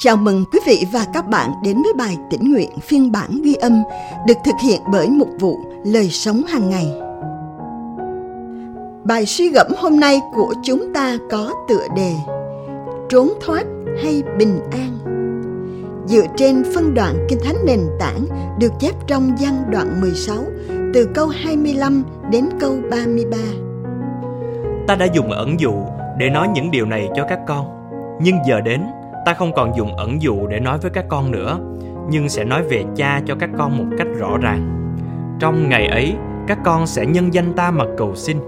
Chào mừng quý vị và các bạn đến với bài tĩnh nguyện phiên bản ghi âm được thực hiện bởi mục vụ Lời sống hàng ngày. Bài suy gẫm hôm nay của chúng ta có tựa đề Trốn thoát hay bình an? Dựa trên phân đoạn Kinh Thánh nền tảng được chép trong gian đoạn 16 từ câu 25 đến câu 33. Ta đã dùng ẩn dụ để nói những điều này cho các con, nhưng giờ đến ta không còn dùng ẩn dụ để nói với các con nữa, nhưng sẽ nói về cha cho các con một cách rõ ràng. Trong ngày ấy, các con sẽ nhân danh ta mà cầu xin.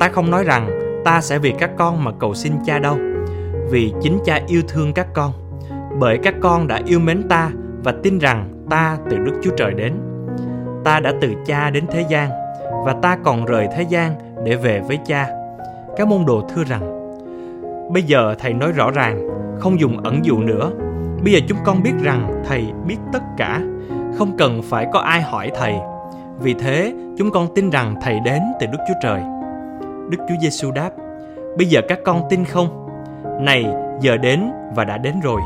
Ta không nói rằng ta sẽ vì các con mà cầu xin cha đâu, vì chính cha yêu thương các con, bởi các con đã yêu mến ta và tin rằng ta từ đức chúa trời đến. Ta đã từ cha đến thế gian và ta còn rời thế gian để về với cha. Các môn đồ thưa rằng, bây giờ thầy nói rõ ràng không dùng ẩn dụ nữa. Bây giờ chúng con biết rằng Thầy biết tất cả, không cần phải có ai hỏi Thầy. Vì thế, chúng con tin rằng Thầy đến từ Đức Chúa Trời. Đức Chúa Giêsu đáp: Bây giờ các con tin không? Này, giờ đến và đã đến rồi.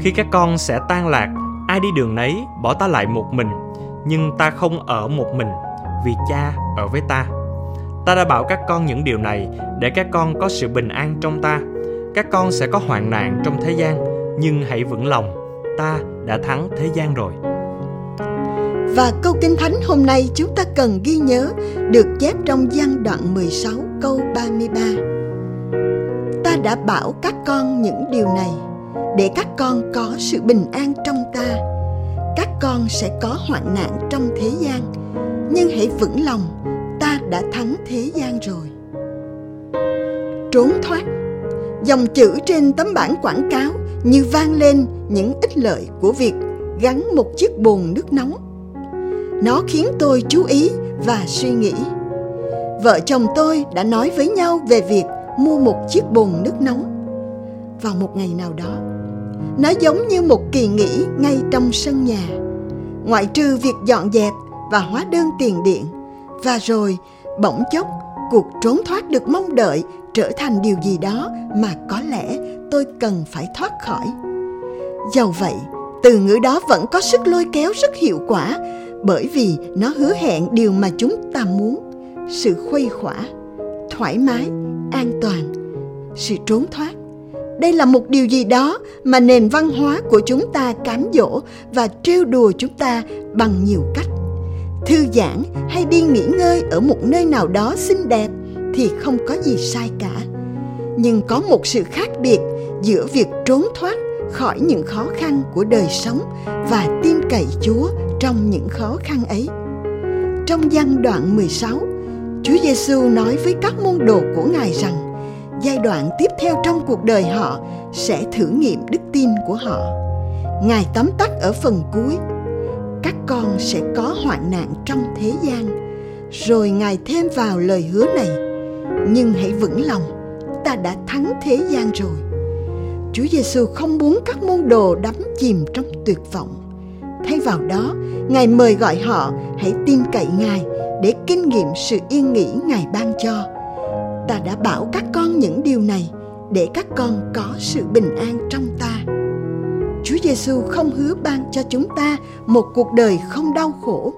Khi các con sẽ tan lạc, ai đi đường nấy bỏ ta lại một mình, nhưng ta không ở một mình, vì Cha ở với ta. Ta đã bảo các con những điều này để các con có sự bình an trong ta các con sẽ có hoạn nạn trong thế gian nhưng hãy vững lòng ta đã thắng thế gian rồi và câu Kinh Thánh hôm nay chúng ta cần ghi nhớ được chép trong văn đoạn 16 câu 33. Ta đã bảo các con những điều này để các con có sự bình an trong ta. Các con sẽ có hoạn nạn trong thế gian, nhưng hãy vững lòng, ta đã thắng thế gian rồi. Trốn thoát Dòng chữ trên tấm bảng quảng cáo như vang lên những ích lợi của việc gắn một chiếc bồn nước nóng. Nó khiến tôi chú ý và suy nghĩ. Vợ chồng tôi đã nói với nhau về việc mua một chiếc bồn nước nóng. Vào một ngày nào đó, nó giống như một kỳ nghỉ ngay trong sân nhà. Ngoại trừ việc dọn dẹp và hóa đơn tiền điện, và rồi bỗng chốc cuộc trốn thoát được mong đợi trở thành điều gì đó mà có lẽ tôi cần phải thoát khỏi. Dầu vậy, từ ngữ đó vẫn có sức lôi kéo rất hiệu quả, bởi vì nó hứa hẹn điều mà chúng ta muốn, sự khuây khỏa, thoải mái, an toàn, sự trốn thoát. Đây là một điều gì đó mà nền văn hóa của chúng ta cám dỗ và trêu đùa chúng ta bằng nhiều cách. Thư giãn hay đi nghỉ ngơi ở một nơi nào đó xinh đẹp thì không có gì sai cả nhưng có một sự khác biệt giữa việc trốn thoát khỏi những khó khăn của đời sống và tin cậy Chúa trong những khó khăn ấy. Trong gian đoạn 16, Chúa Giêsu nói với các môn đồ của Ngài rằng giai đoạn tiếp theo trong cuộc đời họ sẽ thử nghiệm đức tin của họ. Ngài tóm tắt ở phần cuối các con sẽ có hoạn nạn trong thế gian rồi ngài thêm vào lời hứa này nhưng hãy vững lòng ta đã thắng thế gian rồi. Chúa giêsu không muốn các môn đồ đắm chìm trong tuyệt vọng. Thay vào đó ngài mời gọi họ hãy tin cậy ngài để kinh nghiệm sự yên nghỉ ngài ban cho. Ta đã bảo các con những điều này để các con có sự bình an trong ta. Chúa Giêsu không hứa ban cho chúng ta một cuộc đời không đau khổ,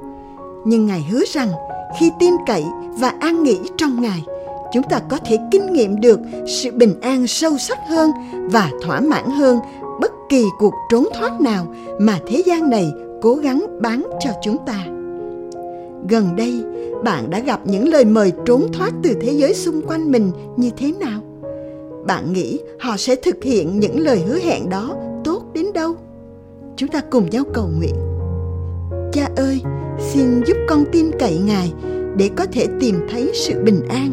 nhưng Ngài hứa rằng khi tin cậy và an nghỉ trong Ngài, chúng ta có thể kinh nghiệm được sự bình an sâu sắc hơn và thỏa mãn hơn bất kỳ cuộc trốn thoát nào mà thế gian này cố gắng bán cho chúng ta. Gần đây, bạn đã gặp những lời mời trốn thoát từ thế giới xung quanh mình như thế nào? Bạn nghĩ họ sẽ thực hiện những lời hứa hẹn đó tốt đến đâu chúng ta cùng nhau cầu nguyện cha ơi xin giúp con tin cậy ngài để có thể tìm thấy sự bình an